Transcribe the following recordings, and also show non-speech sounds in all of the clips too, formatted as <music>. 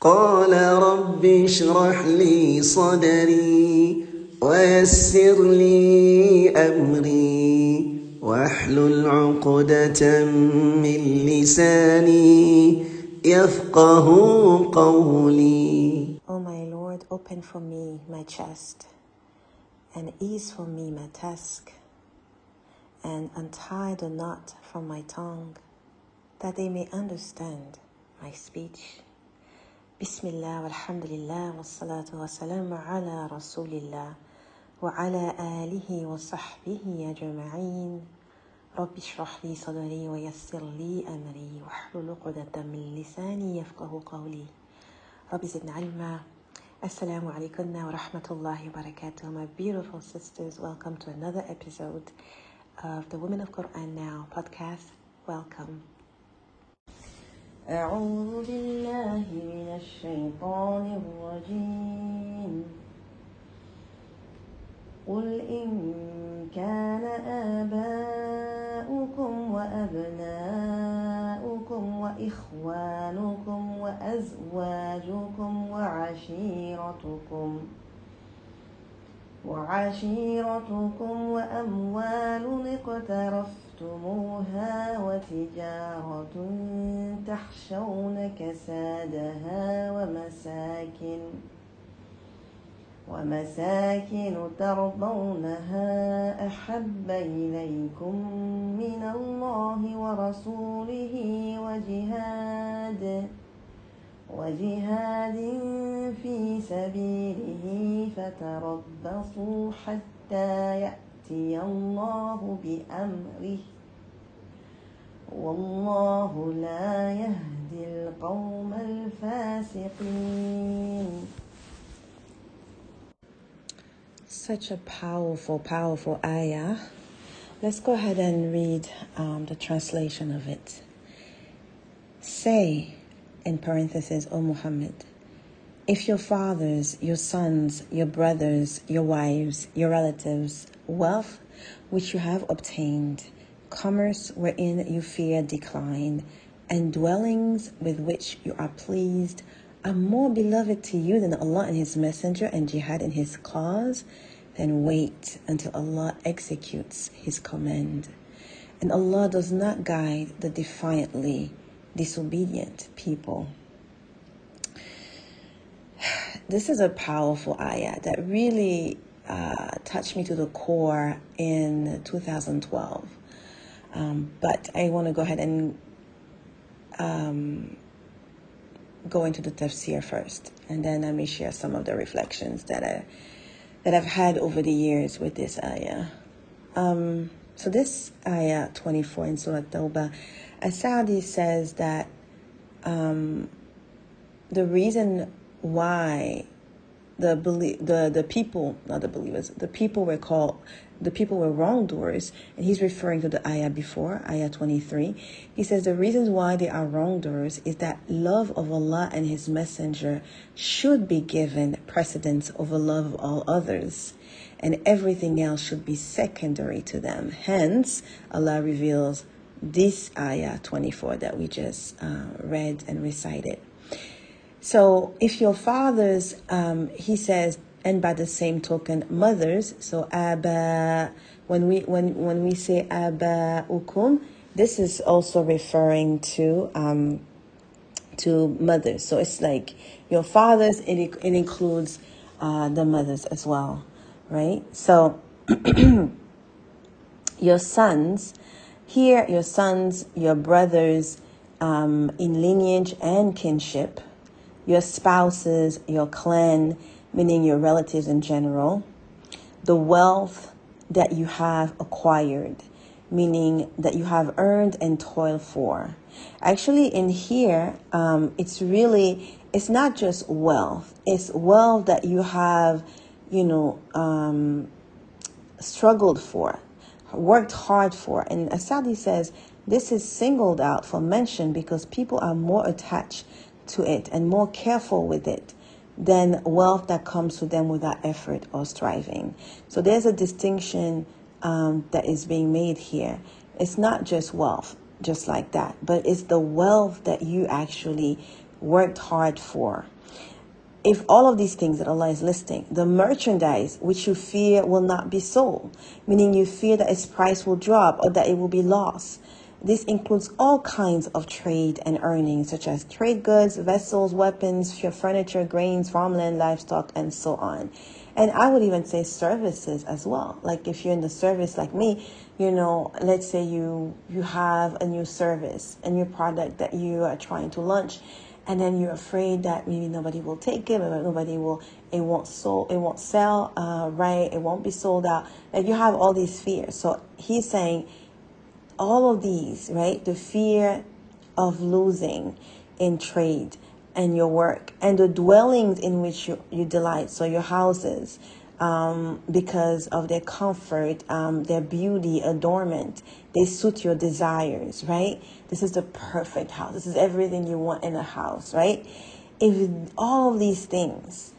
قال رب اشرح لي صدري ويسر لي أمري واحلل عقدة من لساني يفقه قولي O my Lord, open for me my chest, and ease for me my task, and untie the knot from my tongue, that they may understand my speech. بسم الله والحمد لله والصلاة والسلام على رسول الله وعلى آله وصحبه يا جماعين رب اشرح لي صدري ويسر لي أمري واحلل عقدة من لساني يفقه قولي. رب زدنا علما. السلام عليكم ورحمة الله وبركاته my beautiful sisters. Welcome to another episode of the Women of Quran Now podcast. Welcome. أعوذ بالله من الشيطان الرجيم. قل إن كان آباؤكم وأبناؤكم وإخوانكم وأزواجكم وعشيرتكم وعشيرتكم وأموال اقترفتموها وتجارة تخشون كسادها ومساكن ومساكن ترضونها أحب إليكم من الله ورسوله وجهاد وجهاد في سبيله فتربصوا حتى يأتي الله بأمره والله لا يهدي القوم الفاسقين Such a powerful, powerful ayah. Let's go ahead and read um, the translation of it. Say, in parentheses, O Muhammad, if your fathers, your sons, your brothers, your wives, your relatives, wealth which you have obtained, commerce wherein you fear decline, and dwellings with which you are pleased, are more beloved to you than Allah and His Messenger and jihad in His cause, then wait until Allah executes His command. And Allah does not guide the defiantly disobedient people. <sighs> This is a powerful ayah that really uh, touched me to the core in 2012. Um, but I want to go ahead and um, go into the tafsir first, and then let me share some of the reflections that I that I've had over the years with this ayah. Um, so this ayah 24 in Surah Tawbah, As-Sa'di says that um, the reason why the the the people, not the believers, the people were called the people were wrongdoers, and he's referring to the ayah before, ayah 23. He says the reasons why they are wrongdoers is that love of Allah and His Messenger should be given precedence over love of all others, and everything else should be secondary to them. Hence, Allah reveals this ayah 24 that we just uh, read and recited. So, if your fathers, um, he says, and by the same token, mothers. So aba, when we when when we say aba ukum, this is also referring to um, to mothers. So it's like your fathers. It it includes uh, the mothers as well, right? So <clears throat> your sons here, your sons, your brothers um, in lineage and kinship, your spouses, your clan meaning your relatives in general, the wealth that you have acquired, meaning that you have earned and toiled for. Actually, in here, um, it's really, it's not just wealth, it's wealth that you have, you know, um, struggled for, worked hard for. And As-Sa'di says, this is singled out for mention because people are more attached to it and more careful with it than wealth that comes to them without effort or striving. So there's a distinction um, that is being made here. It's not just wealth, just like that, but it's the wealth that you actually worked hard for. If all of these things that Allah is listing, the merchandise which you fear will not be sold, meaning you fear that its price will drop or that it will be lost. This includes all kinds of trade and earnings, such as trade goods, vessels, weapons, furniture, grains, farmland, livestock, and so on. And I would even say services as well. Like if you're in the service like me, you know, let's say you you have a new service, a new product that you are trying to launch, and then you're afraid that maybe nobody will take it, nobody will, it won't sold, it won't sell, uh, right? It won't be sold out. Like you have all these fears. So he's saying all of these, right? The fear of losing in trade and your work and the dwellings in which you, you delight. So your houses, um, because of their comfort, um, their beauty, adornment. They suit your desires, right? This is the perfect house. This is everything you want in a house, right? If all of these things,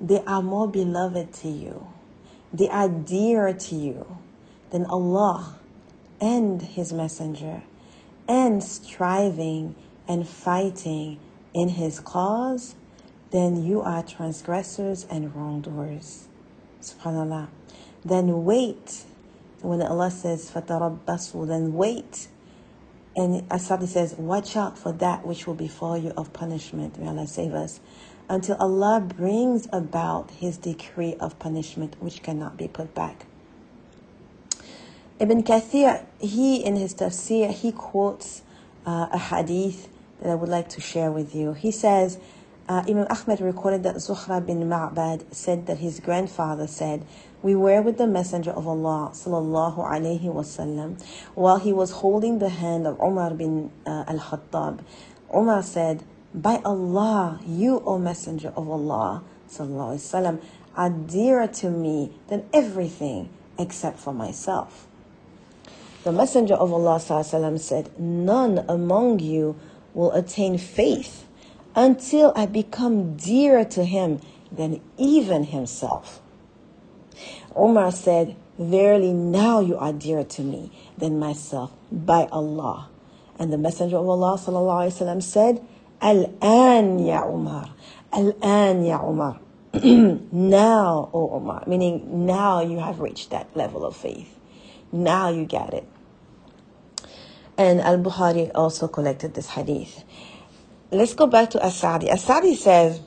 they are more beloved to you, they are dearer to you than Allah and his messenger, and striving and fighting in his cause, then you are transgressors and wrongdoers. SubhanAllah. Then wait. When Allah says, فَتَرَبَّصُوا Then wait. And As-Sa'di says, watch out for that which will befall you of punishment. May Allah save us. Until Allah brings about His decree of punishment, which cannot be put back. Ibn Kathir, he in his tafsir, he quotes uh, a hadith that I would like to share with you. He says, uh, Imam Ahmed recorded that Zuhra bin Ma'bad said that his grandfather said, We were with the Messenger of Allah sallallahu alaihi wasallam while he was holding the hand of Umar bin uh, al-Khattab. Umar said, By Allah, you, O Messenger of Allah sallallahu alaihi wasallam, are dearer to me than everything except for myself. The Messenger of Allah sallallahu said, None among you will attain faith until I become dearer to him than even himself. Omar said, Verily now you are dearer to me than myself by Allah. And the Messenger of Allah وسلم, said, Al-an ya Umar. Al-an ya Umar. now, <clears throat> O Umar. Meaning now you have reached that level of faith. Now you get it. And Al-Bukhari also collected this hadith let's go back to As-Sa'di. As-Sa'di says,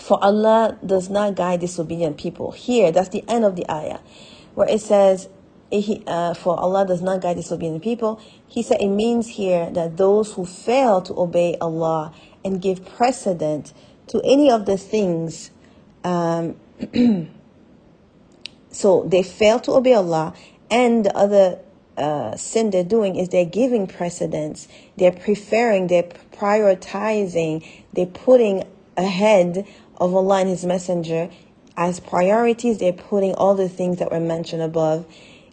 For Allah does not guide disobedient people. Here, that's the end of the ayah, where it says, uh, For Allah does not guide disobedient people. He said it means here that those who fail to obey Allah and give precedent to any of the things. Um, <clears throat> so they fail to obey Allah and the other uh, sin they're doing is they're giving precedence, they're preferring, they're prioritizing, they're putting ahead of Allah and His Messenger as priorities. They're putting all the things that were mentioned above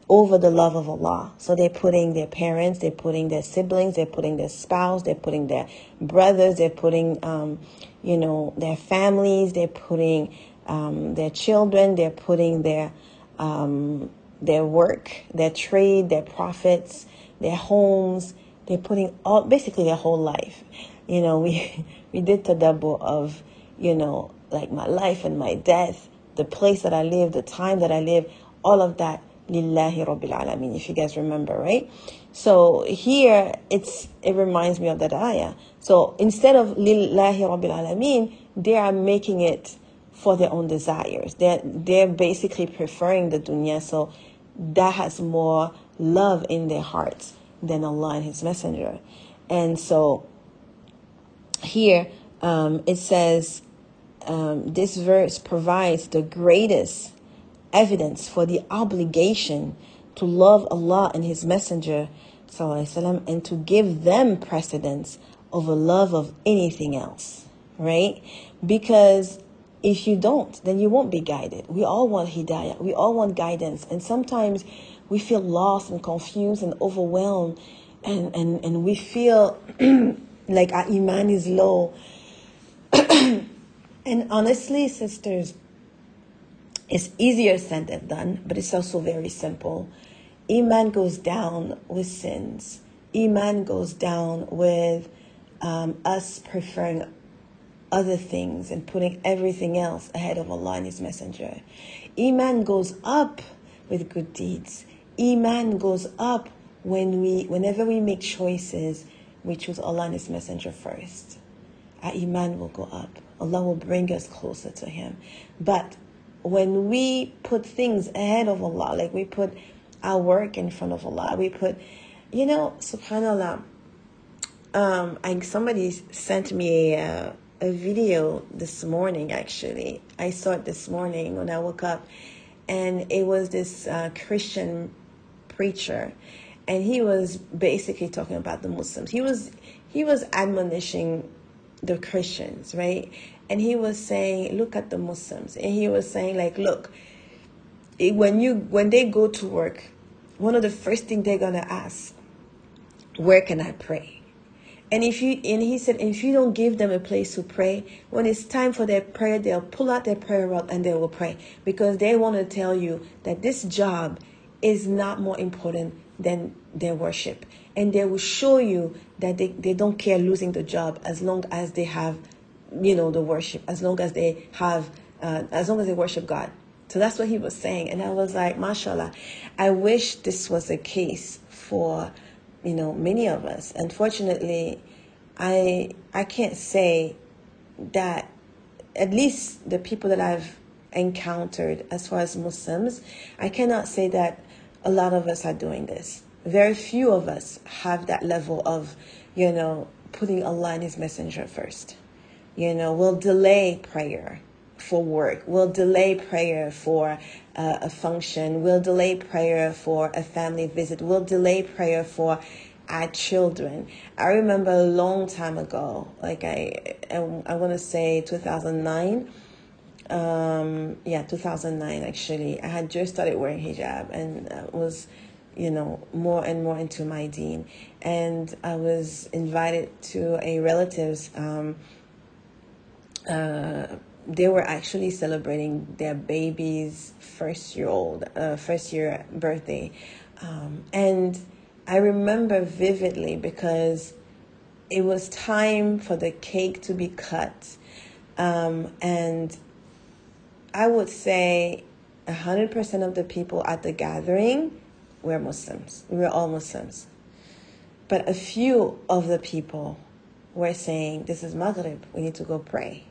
over the love of Allah. So they're putting their parents, they're putting their siblings, they're putting their spouse, they're putting their brothers, they're putting, um, you know, their families, they're putting um, their children, they're putting their um, their work, their trade, their profits, their homes. They're putting all basically their whole life. You know, we <laughs> we did the tadabbur of, you know, like my life and my death, the place that I live, the time that I live, all of that. Lillahi Rabbil Alameen, if you guys remember, right? So here it's it reminds me of that ayah. So instead of Lillahi Rabbil Alameen, they are making it for their own desires. They're they're basically preferring the dunya. So that has more love in their hearts than Allah and His Messenger. And so here um, it says um, this verse provides the greatest evidence for the obligation to love Allah and His Messenger وسلم, and to give them precedence over love of anything else, right? Because if you don't, then you won't be guided. We all want hidayah. We all want guidance. And sometimes we feel lost and confused and overwhelmed. And, and, and we feel <clears throat> like our iman is low. <clears throat> and honestly, sisters, it's easier said than done, but it's also very simple. Iman goes down with sins. Iman goes down with um, us preferring other things and putting everything else ahead of Allah and His Messenger. Iman goes up with good deeds. Iman goes up when we, whenever we make choices, we choose Allah and His Messenger first. Our iman will go up. Allah will bring us closer to Him. But when we put things ahead of Allah, like we put our work in front of Allah, we put, you know, Subhanallah. Um, I somebody sent me a, uh, a video this morning. Actually, I saw it this morning when I woke up, and it was this uh, Christian preacher, and he was basically talking about the Muslims. He was he was admonishing the Christians, right? And he was saying, look at the Muslims, and he was saying like, look, when you when they go to work, one of the first thing they're gonna ask, where can I pray? And if you and he said, if you don't give them a place to pray, when it's time for their prayer, they'll pull out their prayer rod and they will pray because they want to tell you that this job is not more important than their worship. And they will show you that they, they don't care losing the job as long as they have, you know, the worship, as long as they have, uh, as long as they worship God. So that's what he was saying. And I was like, mashallah, I wish this was the case for, you know, many of us. Unfortunately, I, I can't say that at least the people that I've encountered as far as Muslims, I cannot say that a lot of us are doing this. Very few of us have that level of, you know, putting Allah and His Messenger first. You know, we'll delay prayer for work. We'll delay prayer for uh, a function. We'll delay prayer for a family visit. We'll delay prayer for our children. I remember a long time ago, like I, I, I want to say 2009. Um, yeah, 2009 actually. I had just started wearing hijab and uh, was, you know, more and more into my deen. And I was invited to a relative's um, uh, they were actually celebrating their baby's first year old, uh, first year birthday. Um, and I remember vividly because it was time for the cake to be cut. Um, and I would say 100% of the people at the gathering were Muslims. We were all Muslims. But a few of the people were saying, This is Maghrib, we need to go pray.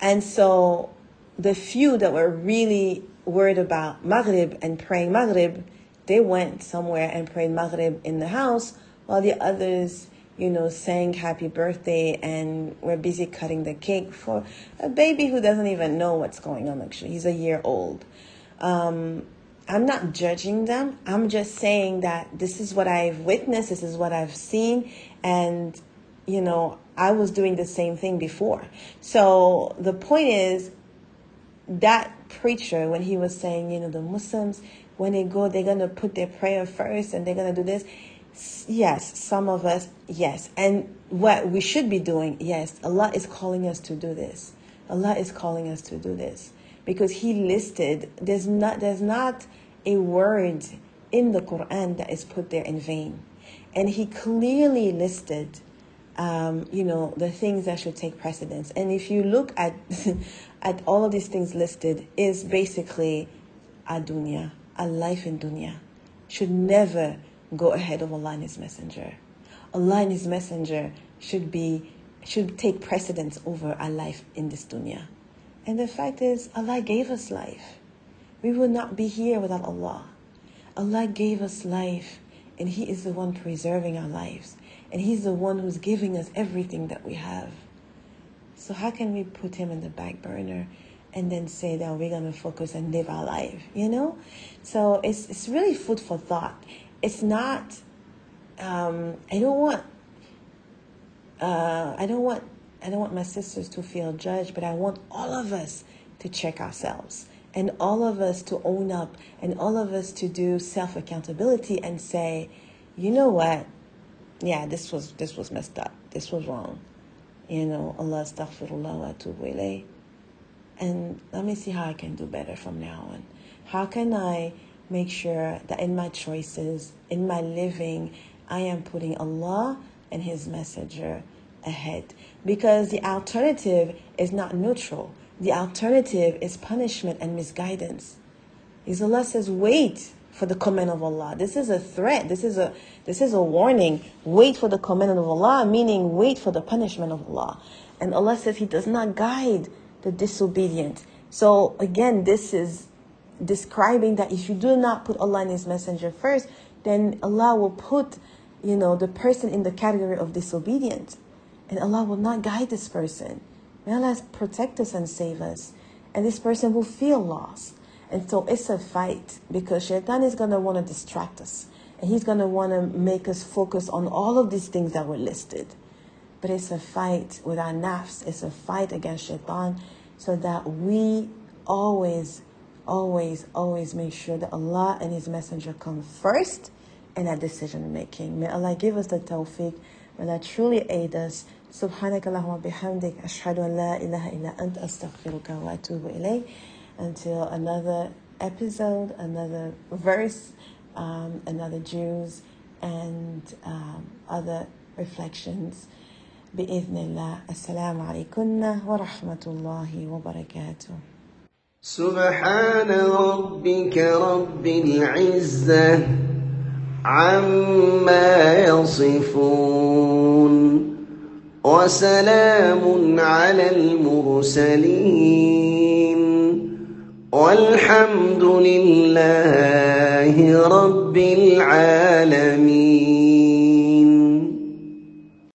And so the few that were really worried about Maghrib and praying Maghrib, they went somewhere and prayed Maghrib in the house, while the others, you know, sang happy birthday and were busy cutting the cake for a baby who doesn't even know what's going on, actually. He's a year old. Um, I'm not judging them. I'm just saying that this is what I've witnessed, this is what I've seen, and, you know, I was doing the same thing before. So the point is that preacher, when he was saying, you know, the Muslims, when they go, they're going to put their prayer first and they're going to do this. Yes, some of us, yes. And what we should be doing, yes, Allah is calling us to do this. Allah is calling us to do this because He listed, there's not, there's not a word in the Quran that is put there in vain. And He clearly listed um, you know, the things that should take precedence. And if you look at <laughs> at all of these things listed, is basically a dunya, a life in dunya, should never go ahead of Allah and His Messenger. Allah and His Messenger should be should take precedence over our life in this dunya. And the fact is, Allah gave us life. We would not be here without Allah. Allah gave us life, and He is the one preserving our lives. And He's the one who's giving us everything that we have. So, how can we put Him in the back burner and then say that we're going to focus and live our life? You know? So, it's, it's really food for thought. It's not, um, I don't want, uh, I don't want, I don't want my sisters to feel judged, but I want all of us to check ourselves and all of us to own up and all of us to do self accountability and say, you know what? Yeah, this was this was messed up. This was wrong. You know, Allah astaghfirullah wa atubu And let me see how I can do better from now on. How can I make sure that in my choices, in my living, I am putting Allah and His Messenger ahead because the alternative is not neutral. The alternative is punishment and misguidance. Is Allah says, wait for the command of Allah. This is a threat. This is a this is a warning. Wait for the command of Allah, meaning wait for the punishment of Allah. And Allah says He does not guide the disobedient. So again, this is describing that if you do not put Allah and His Messenger first, then Allah will put, you know, the person in the category of disobedient. And Allah will not guide this person. May Allah protect us and save us. And this person will feel lost. And so it's a fight because Shaitan is going to want to distract us. And he's going to want to make us focus on all of these things that were listed. But it's a fight with our nafs. It's a fight against Shaitan so that we always, always, always make sure that Allah and His Messenger come first in our decision making. May Allah give us the tawfiq. May Allah truly aid us. سبحانك اللهم وبحمدك أشهد أن لا إله إلا أنت أستغفرك وأتوب إليك until another episode, another verse, um, another Juz, and um, other reflections. بإذن الله السلام عليكم ورحمة الله وبركاته سبحان ربك رب العزة عما يصفون وسلام على المرسلين والحمد لله رب العالمين.